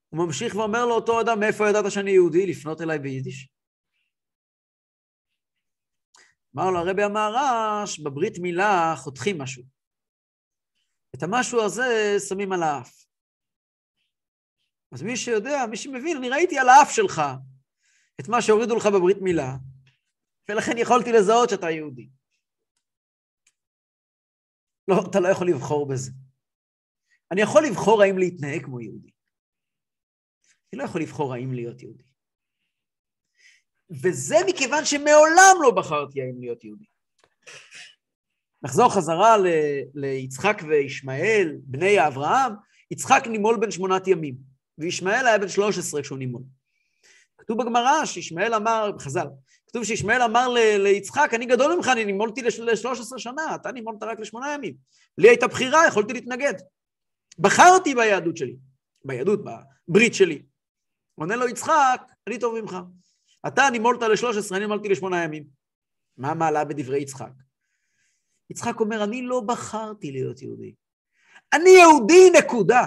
הוא ממשיך ואומר לו אותו אדם, מאיפה ידעת שאני יהודי? לפנות אליי ביידיש. אמר לו הרבי המהר"ש, בברית מילה חותכים משהו. את המשהו הזה שמים על האף. אז מי שיודע, מי שמבין, אני ראיתי על האף שלך את מה שהורידו לך בברית מילה, ולכן יכולתי לזהות שאתה יהודי. לא, אתה לא יכול לבחור בזה. אני יכול לבחור האם להתנהג כמו יהודי. אני לא יכול לבחור האם להיות יהודי. וזה מכיוון שמעולם לא בחרתי האם להיות יהודי. נחזור חזרה ל- ליצחק וישמעאל, בני אברהם. יצחק נימול בן שמונת ימים, וישמעאל היה בן שלוש עשרה כשהוא נימול. כתוב בגמרא שישמעאל אמר, בחז"ל, כתוב שישמעאל אמר ל- ליצחק, אני גדול ממך, אני נימולתי לשלוש עשרה שנה, אתה נימולת רק לשמונה ימים. לי הייתה בחירה, יכולתי להתנגד. בחרתי ביהדות שלי, ביהדות, בברית שלי. עונה לו יצחק, אני טוב ממך. אתה נימולת ל-13, אני נימולתי לשמונה ימים. מה מעלה בדברי יצחק? יצחק אומר, אני לא בחרתי להיות יהודי. אני יהודי, נקודה.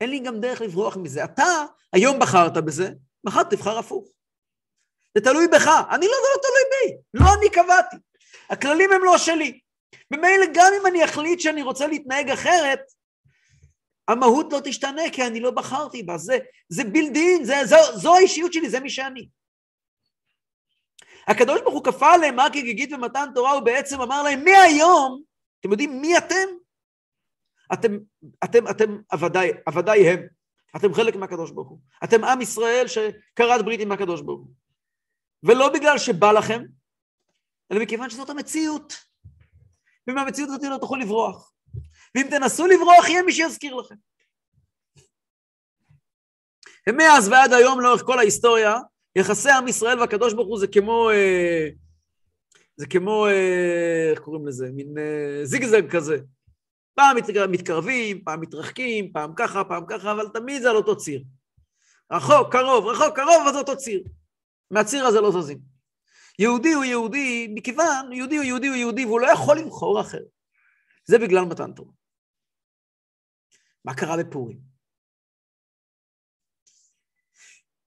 אין לי גם דרך לברוח מזה. אתה היום בחרת בזה, מחר תבחר הפוך. זה תלוי בך, אני לא, זה לא תלוי בי, לא אני קבעתי. הכללים הם לא שלי. ממילא גם אם אני אחליט שאני רוצה להתנהג אחרת, המהות לא תשתנה כי אני לא בחרתי בה, זה, זה בילדין, זו, זו האישיות שלי, זה מי שאני. הקדוש ברוך הוא כפה עליהם מה כגיגית ומתן תורה, הוא בעצם אמר להם, מהיום, אתם יודעים מי אתם? אתם, אתם, אתם עבדיי, עבדיי הם. אתם חלק מהקדוש ברוך הוא. אתם עם ישראל שכרת ברית עם הקדוש ברוך הוא. ולא בגלל שבא לכם, אלא מכיוון שזאת המציאות. ומהמציאות הזאת לא תוכלו לברוח. ואם תנסו לברוח, יהיה מי שיזכיר לכם. ומאז ועד היום, לאורך כל ההיסטוריה, יחסי עם ישראל והקדוש ברוך הוא זה כמו... אה, זה כמו, אה, איך קוראים לזה? מין אה, זיגזג כזה. פעם מתקרבים, פעם מתרחקים, פעם ככה, פעם ככה, אבל תמיד זה על אותו ציר. רחוק, קרוב, רחוק, קרוב, אז אותו ציר. מהציר הזה לא זזים. יהודי הוא יהודי, מכיוון, יהודי הוא יהודי הוא יהודי, והוא לא יכול לבחור אחר. זה בגלל מתן תורה. מה קרה בפורים?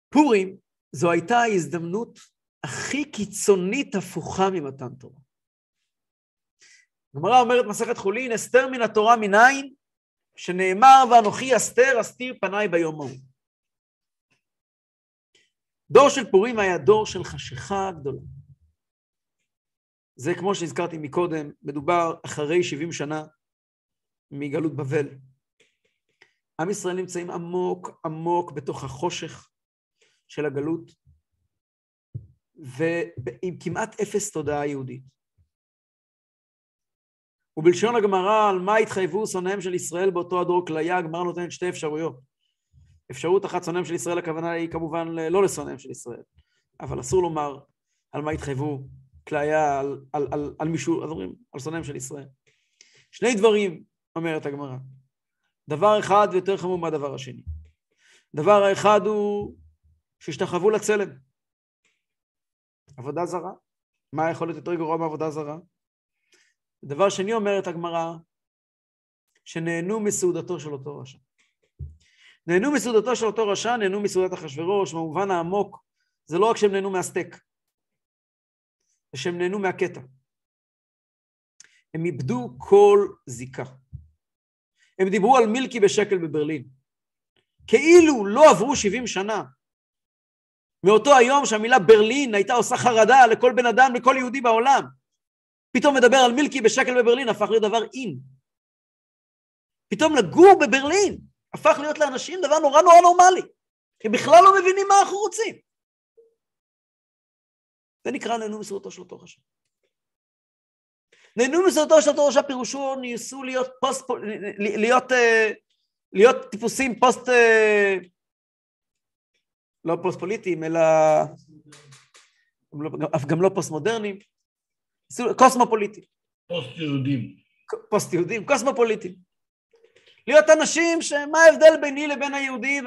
פורים זו הייתה ההזדמנות הכי קיצונית הפוכה ממתן תורה. הגמרא אומרת מסכת חולין, אסתר מן התורה מניין, שנאמר ואנוכי אסתר אסתיר פניי ביום ההוא. דור של פורים היה דור של חשיכה גדולה. זה כמו שהזכרתי מקודם, מדובר אחרי 70 שנה מגלות בבל. עם ישראל נמצאים עמוק עמוק בתוך החושך של הגלות, ועם כמעט אפס תודעה יהודית. ובלשון הגמרא, על מה התחייבו שונאיהם של ישראל באותו הדור כליה, הגמרא נותנת שתי אפשרויות. אפשרות אחת, שונאיהם של ישראל, הכוונה היא כמובן לא לשונאיהם של ישראל, אבל אסור לומר על מה התחייבו כליה, על, על, על, על מישהו, אז אומרים, על שונאיהם של ישראל. שני דברים, אומרת הגמרא. דבר אחד ויותר חמור מהדבר השני. דבר האחד הוא שהשתחוו לצלם. עבודה זרה. מה יכול להיות יותר גרוע מעבודה זרה? דבר שני אומרת הגמרא, שנהנו מסעודתו של אותו רשע. נהנו מסעודתו של אותו רשע, נהנו מסעודת אחשוורוש, במובן העמוק, זה לא רק שהם נהנו מהסטייק, זה שהם נהנו מהקטע. הם איבדו כל זיקה. הם דיברו על מילקי בשקל בברלין. כאילו לא עברו 70 שנה מאותו היום שהמילה ברלין הייתה עושה חרדה לכל בן אדם, לכל יהודי בעולם. פתאום מדבר על מילקי בשקל בברלין, הפך להיות דבר אין. פתאום לגור בברלין הפך להיות לאנשים דבר נורא נורא נורמלי. הם בכלל לא מבינים מה אנחנו רוצים. זה נקרא נהנו מסעודתו של אותו רשע. נהנו מסעודתו של אותו רשע פירושו ניסו להיות פוסט, להיות, אה, להיות טיפוסים פוסט, אה, לא פוסט פוליטיים, אלא גם לא פוסט מודרניים, קוסמופוליטיים.
פוסט יהודים.
פוסט יהודים, קוסמופוליטיים. להיות אנשים שמה ההבדל ביני לבין היהודי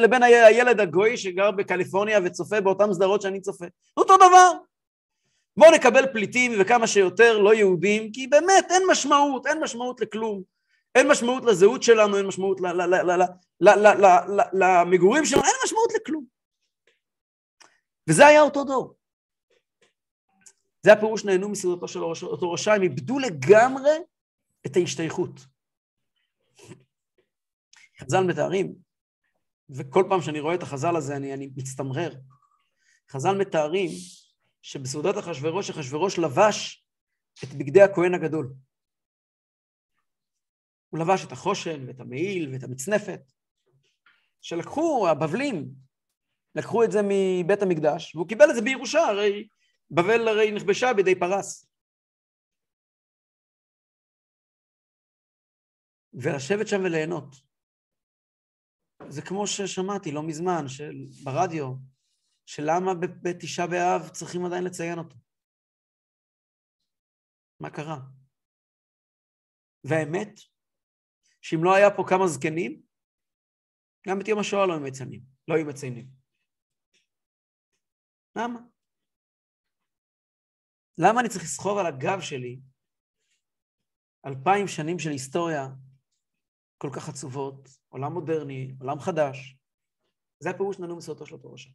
לבין הילד הגוי שגר בקליפורניה וצופה באותן סדרות שאני צופה? אותו דבר. בואו נקבל פליטים וכמה שיותר לא יהודים, כי באמת אין משמעות, אין משמעות לכלום. אין משמעות לזהות שלנו, אין משמעות למגורים שלנו, אין משמעות לכלום. וזה היה אותו דור. זה הפירוש נהנו מסעודתו של אותו רשע, הם איבדו לגמרי את ההשתייכות. חז"ל מתארים, וכל פעם שאני רואה את החז"ל הזה אני, אני מצטמרר. חז"ל מתארים שבסעודת אחשוורוש, אחשוורוש לבש את בגדי הכהן הגדול. הוא לבש את החושן ואת המעיל ואת המצנפת, שלקחו הבבלים, לקחו את זה מבית המקדש, והוא קיבל את זה בירושה, הרי בבל הרי נכבשה בידי פרס. ולשבת שם וליהנות. זה כמו ששמעתי לא מזמן, ברדיו, שלמה בתשעה באב צריכים עדיין לציין אותו. מה קרה? והאמת, שאם לא היה פה כמה זקנים, גם את יום השואה לא היו מציינים. לא היו מציינים. למה? למה אני צריך לסחוב על הגב שלי אלפיים שנים של היסטוריה כל כך עצובות, עולם מודרני, עולם חדש. זה הפירוש ננו מסודתו של אותו רשע.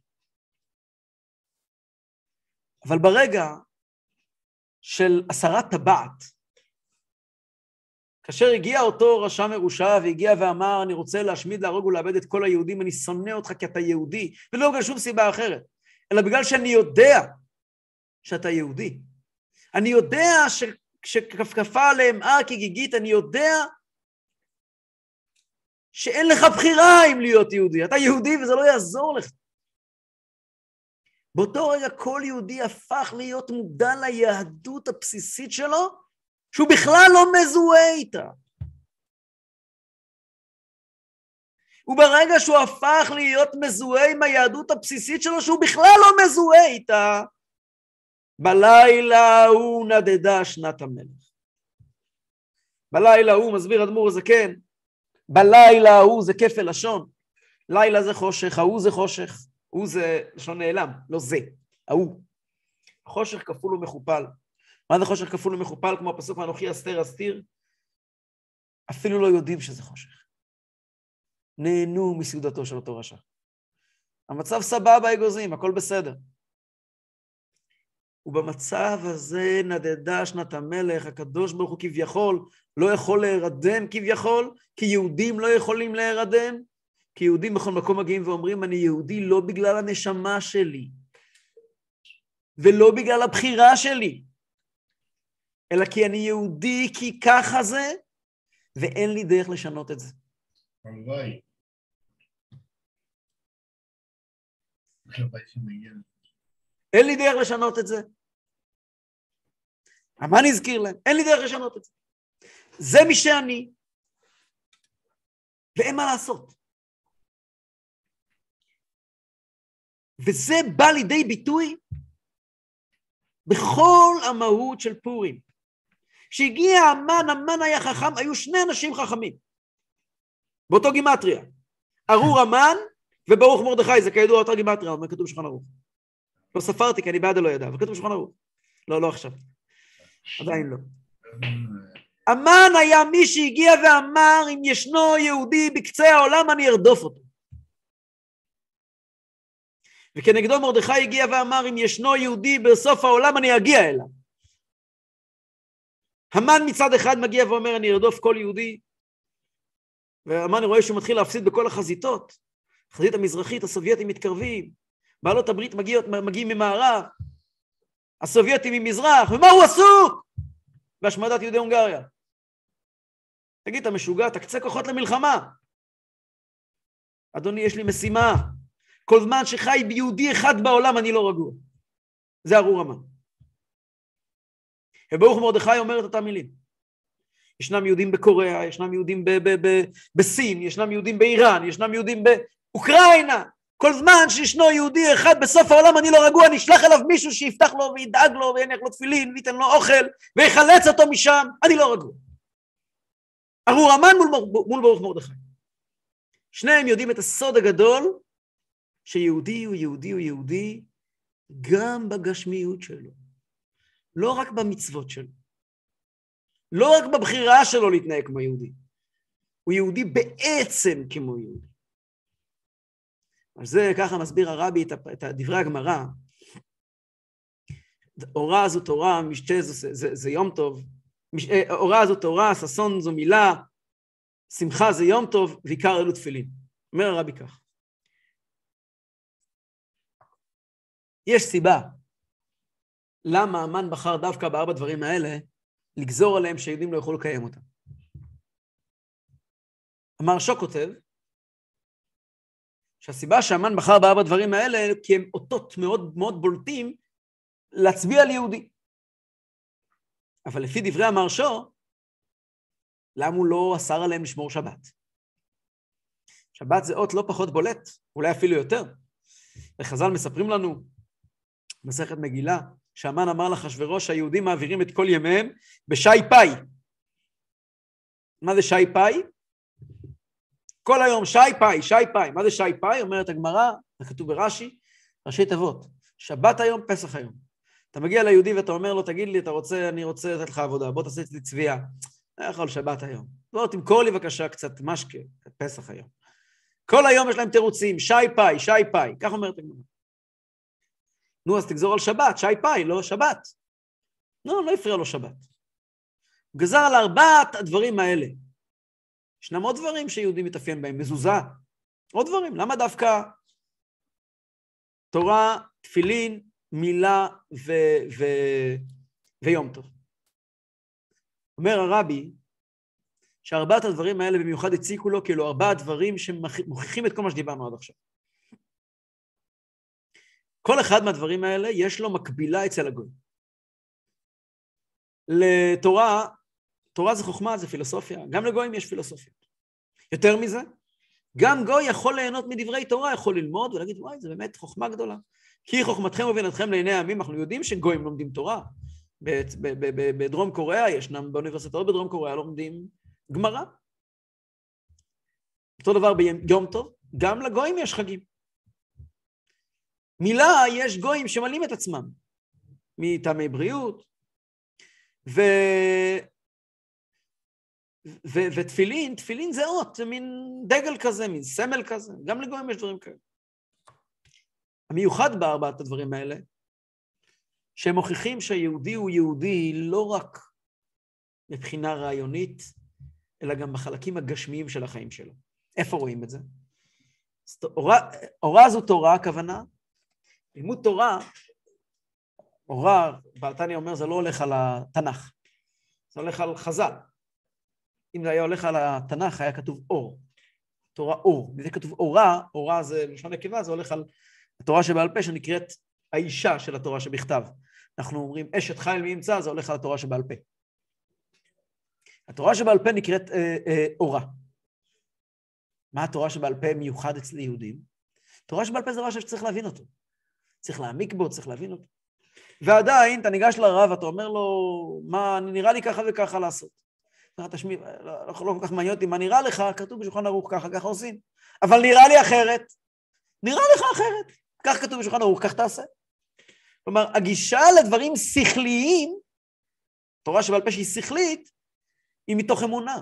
אבל ברגע של הסרת טבעת, כאשר הגיע אותו רשע מרושע והגיע ואמר, אני רוצה להשמיד, להרוג ולאבד את כל היהודים, אני שונא אותך כי אתה יהודי, ולא בגלל שום סיבה אחרת, אלא בגלל שאני יודע שאתה יהודי. אני יודע שכפכפה עליהם הר כגיגית, אני יודע שאין לך בחירה אם להיות יהודי. אתה יהודי וזה לא יעזור לך. באותו רגע כל יהודי הפך להיות מודע ליהדות הבסיסית שלו, שהוא בכלל לא מזוהה איתה. וברגע שהוא הפך להיות מזוהה עם היהדות הבסיסית שלו, שהוא בכלל לא מזוהה איתה, בלילה ההוא נדדה שנת המלך. בלילה ההוא, מסביר אדמו"ר הזקן, בלילה ההוא זה כפל לשון. לילה זה חושך, ההוא זה חושך, הוא זה לשון נעלם, לא זה, ההוא. חושך כפול ומכופל. מה זה חושך כפול ומכופל? כמו הפסוק ואנוכי אסתר אסתיר? אפילו לא יודעים שזה חושך. נהנו מסעודתו של אותו רשע. המצב סבבה אגוזים, הכל בסדר. ובמצב הזה נדדה שנת המלך, הקדוש ברוך הוא כביכול לא יכול להירדם כביכול, כי יהודים לא יכולים להירדם, כי יהודים בכל מקום מגיעים ואומרים, אני יהודי לא בגלל הנשמה שלי, ולא בגלל הבחירה שלי, אלא כי אני יהודי, כי ככה זה, ואין לי דרך לשנות את זה. הלוואי. אין לי דרך לשנות את זה. המן הזכיר להם, אין לי דרך לשנות את זה. זה מי שאני, ואין מה לעשות. וזה בא לידי ביטוי בכל המהות של פורים. כשהגיע המן, המן היה חכם, היו שני אנשים חכמים, באותו גימטריה. ארור המן וברוך מרדכי, זה כידוע אותה גימטריה, מה כתוב בשולחן ערוך. לא ספרתי כי אני בעד אלוהי ידע, אבל כתוב בשולחן ערוך. לא, לא עכשיו. עדיין לא. המן היה מי שהגיע ואמר, אם ישנו יהודי בקצה העולם, אני ארדוף אותו. וכנגדו מרדכי הגיע ואמר, אם ישנו יהודי בסוף העולם, אני אגיע אליו. המן מצד אחד מגיע ואומר, אני ארדוף כל יהודי, והמן רואה שהוא מתחיל להפסיד בכל החזיתות. החזית המזרחית, הסובייטים מתקרבים, בעלות הברית מגיעות, מגיעים ממערב, הסובייטים ממזרח, ומה הוא עסוק? בהשמדת יהודי הונגריה. תגיד, אתה משוגע? תקצה כוחות למלחמה. אדוני, יש לי משימה. כל זמן שחי ביהודי אחד בעולם, אני לא רגוע. זה ארור המן. וברוך מרדכי אומר את אותם מילים. ישנם יהודים בקוריאה, ישנם יהודים ב- ב- ב- בסין, ישנם יהודים באיראן, ישנם יהודים באוקראינה, כל זמן שישנו יהודי אחד בסוף העולם אני לא רגוע, נשלח אליו מישהו שיפתח לו וידאג לו ויניח לו תפילין וייתן לו אוכל ויחלץ אותו משם, אני לא רגוע. ארור המן מול, מול ברוך מרדכי. שניהם יודעים את הסוד הגדול שיהודי הוא יהודי הוא יהודי גם בגשמיות שלו, לא רק במצוות שלו, לא רק בבחירה שלו להתנהג כמו יהודי, הוא יהודי בעצם כמו יהודי. אז זה ככה מסביר הרבי את דברי הגמרא. אורה זו תורה, משתה זו, זה, זה, יום טוב, אה, אורה זו תורה, ששון זו מילה, שמחה זה יום טוב, ועיקר אלו תפילין. אומר הרבי כך. יש סיבה למה המן בחר דווקא בארבע דברים האלה לגזור עליהם שיהודים לא יוכלו לקיים אותם. המרשו כותב שהסיבה שהמן בחר בארבע דברים האלה, כי הם אותות מאוד מאוד בולטים להצביע על יהודי. אבל לפי דברי המרשו, למה הוא לא אסר עליהם לשמור שבת? שבת זה אות לא פחות בולט, אולי אפילו יותר. וחז"ל מספרים לנו, מסכת מגילה, שהמן אמר לאחשוורוש שהיהודים מעבירים את כל ימיהם בשי פאי. מה זה שי פאי? כל היום שי פאי, שי פאי. מה זה שי פאי? אומרת הגמרא, זה כתוב ברש"י, ראשי תיבות. שבת היום, פסח היום. אתה מגיע ליהודי ואתה אומר לו, תגיד לי, אתה רוצה, אני רוצה לתת לך עבודה, בוא תעשה אצלי צביעה. לא יכול שבת היום. בואו תמכור לי בבקשה קצת משקה, פסח היום. כל היום יש להם תירוצים, שי פאי, שי פאי, כך אומרת הגמרא. נו, אז תגזור על שבת, שי פאי, לא שבת. לא, לא הפריע לו שבת. הוא גזר על ארבעת הדברים האלה. ישנם עוד דברים שיהודי מתאפיין בהם, מזוזה, עוד דברים, למה דווקא תורה, תפילין, מילה ו... ו... ויום טוב? אומר הרבי, שארבעת הדברים האלה במיוחד הציקו לו, כאילו ארבעה דברים שמוכיחים את כל מה שדיברנו עד עכשיו. כל אחד מהדברים האלה יש לו מקבילה אצל הגוי. לתורה, תורה זה חוכמה, זה פילוסופיה, גם לגויים יש פילוסופיה. יותר מזה, גם גוי יכול ליהנות מדברי תורה, יכול ללמוד ולהגיד, וואי, זה באמת חוכמה גדולה. כי חוכמתכם ובינתכם לעיני העמים, אנחנו יודעים שגויים לומדים תורה. בדרום קוריאה, ישנם באוניברסיטאות בדרום קוריאה לומדים גמרא. אותו דבר ביום טוב, גם לגויים יש חגים. מילה, יש גויים שמלאים את עצמם מטעמי בריאות, ו... ו... ותפילין, תפילין זה אות, זה מין דגל כזה, מין סמל כזה, גם לגויים יש דברים כאלה. המיוחד בארבעת הדברים האלה, שהם מוכיחים שהיהודי הוא יהודי לא רק מבחינה רעיונית, אלא גם בחלקים הגשמיים של החיים שלו. איפה רואים את זה? אורה, אורה זו תורה, הכוונה. לימוד תורה, אורה, בעלתניה אומר, זה לא הולך על התנ"ך, זה הולך על חז"ל. אם זה היה הולך על התנ"ך, היה כתוב אור. תורה אור. וזה כתוב אורה, אורה זה לשון נקבה, זה הולך על התורה שבעל פה שנקראת האישה של התורה שבכתב. אנחנו אומרים אשת חיל מי ימצא, זה הולך על התורה שבעל פה. התורה שבעל פה נקראת אה, אה, אורה. מה התורה שבעל פה מיוחד אצל יהודים? תורה שבעל פה זה דבר שצריך להבין אותו. צריך להעמיק בו, צריך להבין אותו. ועדיין, אתה ניגש לרב, אתה אומר לו, מה, נראה לי ככה וככה לעשות. תשמיע, לא, לא, לא כל כך מעניין אותי, מה נראה לך? כתוב בשולחן ערוך ככה, ככה עושים. אבל נראה לי אחרת. נראה לך אחרת. כך כתוב בשולחן ערוך, כך תעשה. כלומר, הגישה לדברים שכליים, תורה שבעל פה שהיא שכלית, היא מתוך אמונה.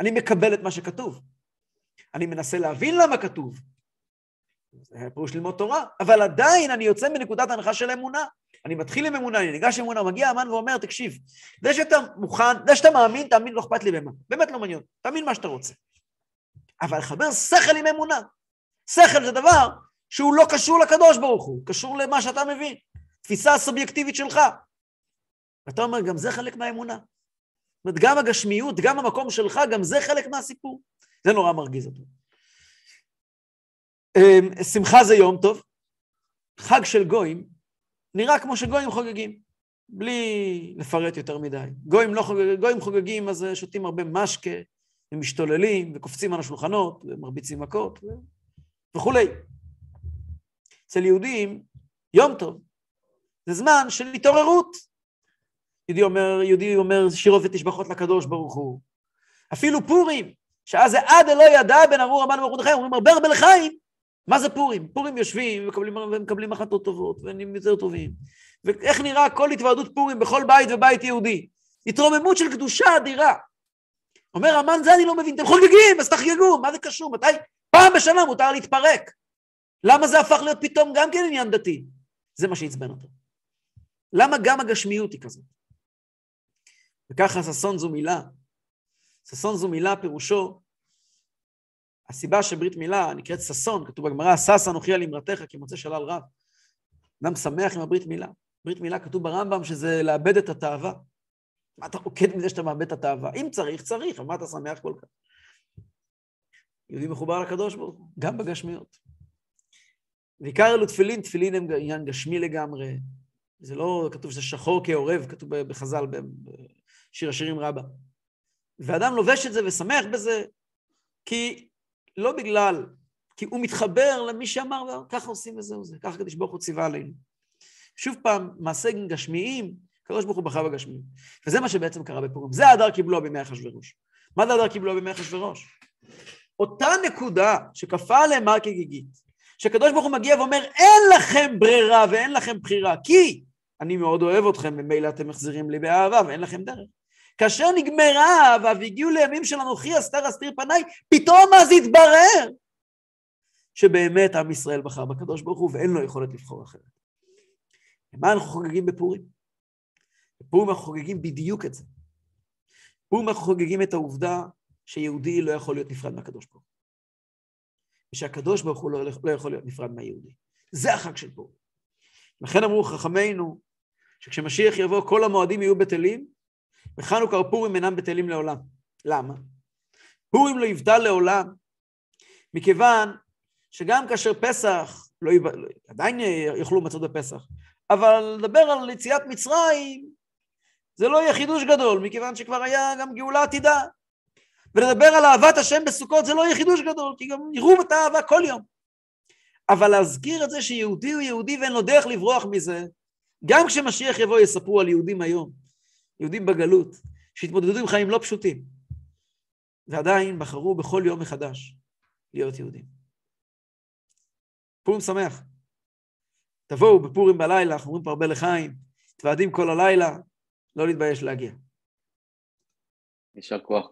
אני מקבל את מה שכתוב. אני מנסה להבין למה כתוב. זה פירוש ללמוד תורה, אבל עדיין אני יוצא מנקודת הנחה של אמונה. אני מתחיל עם אמונה, אני ניגש אמונה, מגיע המן ואומר, תקשיב, זה שאתה מוכן, זה שאתה מאמין, תאמין, לא אכפת לי במה. באמת לא מעניין, תאמין מה שאתה רוצה. אבל לחבר שכל עם אמונה. שכל זה דבר שהוא לא קשור לקדוש ברוך הוא, קשור למה שאתה מבין. תפיסה הסובייקטיבית שלך. ואתה אומר, גם זה חלק מהאמונה. זאת אומרת, גם הגשמיות, גם המקום שלך, גם זה חלק מהסיפור. זה נורא מרגיז אותו. אמ, שמחה זה יום טוב, חג של גויים נראה כמו שגויים חוגגים, בלי לפרט יותר מדי. גויים, לא חוגג, גויים חוגגים, אז שותים הרבה משקה, ומשתוללים, וקופצים על השולחנות, ומרביצים מכות, ו... וכולי. אצל יהודים, יום טוב, זה זמן של התעוררות. יהודי אומר, יהודי אומר שירות ותשבחות לקדוש ברוך הוא. אפילו פורים, שאז זה עד אלא ידע בין ארור רבן ומרדכי, אומרים הרבה הרבה לחיים. מה זה פורים? פורים יושבים ומקבלים, ומקבלים החלטות טובות ונהיים יותר טובים. ואיך נראה כל התוועדות פורים בכל בית ובית יהודי? התרוממות של קדושה אדירה. אומר המן, זה אני לא מבין, אתם חוגגים, אז תחגגו, מה זה קשור? מתי? פעם בשנה מותר להתפרק. למה זה הפך להיות פתאום גם כן עניין דתי? זה מה שעצבן אותו. למה גם הגשמיות היא כזאת? וככה ששון זו מילה. ששון זו מילה פירושו, הסיבה שברית מילה נקראת ששון, כתוב בגמרא, שש אנוכי על אמרתך כי מוצא שלל רב. אדם שמח עם הברית מילה. ברית מילה כתוב ברמב"ם שזה לאבד את התאווה. מה אתה רוקד מזה שאתה מאבד את התאווה? אם צריך, צריך, אבל מה אתה שמח כל כך? יהודי מחובר לקדוש ברוך הוא, גם בגשמיות. ועיקר אלו תפילין, תפילין הם עניין גשמי לגמרי. זה לא כתוב שזה שחור כעורב, כתוב בחז"ל, בשיר השירים רבה. ואדם לובש את זה ושמח בזה, כי לא בגלל, כי הוא מתחבר למי שאמר, ככה עושים וזהו זה, ככה קדוש ברוך הוא ציווה עלינו. שוב פעם, מעשה גשמיים, קדוש ברוך הוא בחר בגשמיים. וזה מה שבעצם קרה בפורים. זה הדר קיבלו בימי אחשוורוש. מה זה הדר קיבלו בימי אחשוורוש? אותה נקודה שכפה עליהם מר כגיגית, שקדוש ברוך הוא מגיע ואומר, אין לכם ברירה ואין לכם בחירה, כי אני מאוד אוהב אתכם, ממילא אתם מחזירים לי באהבה ואין לכם דרך. כאשר נגמרה ואף הגיעו לימים של אנוכי אסתר אסתיר פניי, פתאום אז התברר שבאמת עם ישראל בחר בקדוש ברוך הוא ואין לו יכולת לבחור אחרת. מה אנחנו חוגגים בפורים? בפורים אנחנו חוגגים בדיוק את זה. בפורים אנחנו חוגגים את העובדה שיהודי לא יכול להיות נפרד מהקדוש ברוך הוא. ושהקדוש ברוך הוא לא, לא יכול להיות נפרד מהיהודי. זה החג של פורים. לכן אמרו חכמינו, שכשמשיח יבוא כל המועדים יהיו בטלים, וחנוכה ופורים אינם בטלים לעולם. למה? פורים לא יבטל לעולם, מכיוון שגם כאשר פסח, לא יב... עדיין יאכלו מצות בפסח, אבל לדבר על יציאת מצרים, זה לא יהיה חידוש גדול, מכיוון שכבר היה גם גאולה עתידה. ולדבר על אהבת השם בסוכות זה לא יהיה חידוש גדול, כי גם יראו את האהבה כל יום. אבל להזכיר את זה שיהודי הוא יהודי ואין לו דרך לברוח מזה, גם כשמשיח יבוא יספרו על יהודים היום, יהודים בגלות, שהתמודדו עם חיים לא פשוטים, ועדיין בחרו בכל יום מחדש להיות יהודים. פורים שמח. תבואו בפורים בלילה, אנחנו אומרים פה הרבה לחיים, מתוועדים כל הלילה, לא להתבייש להגיע.
יישר כוח.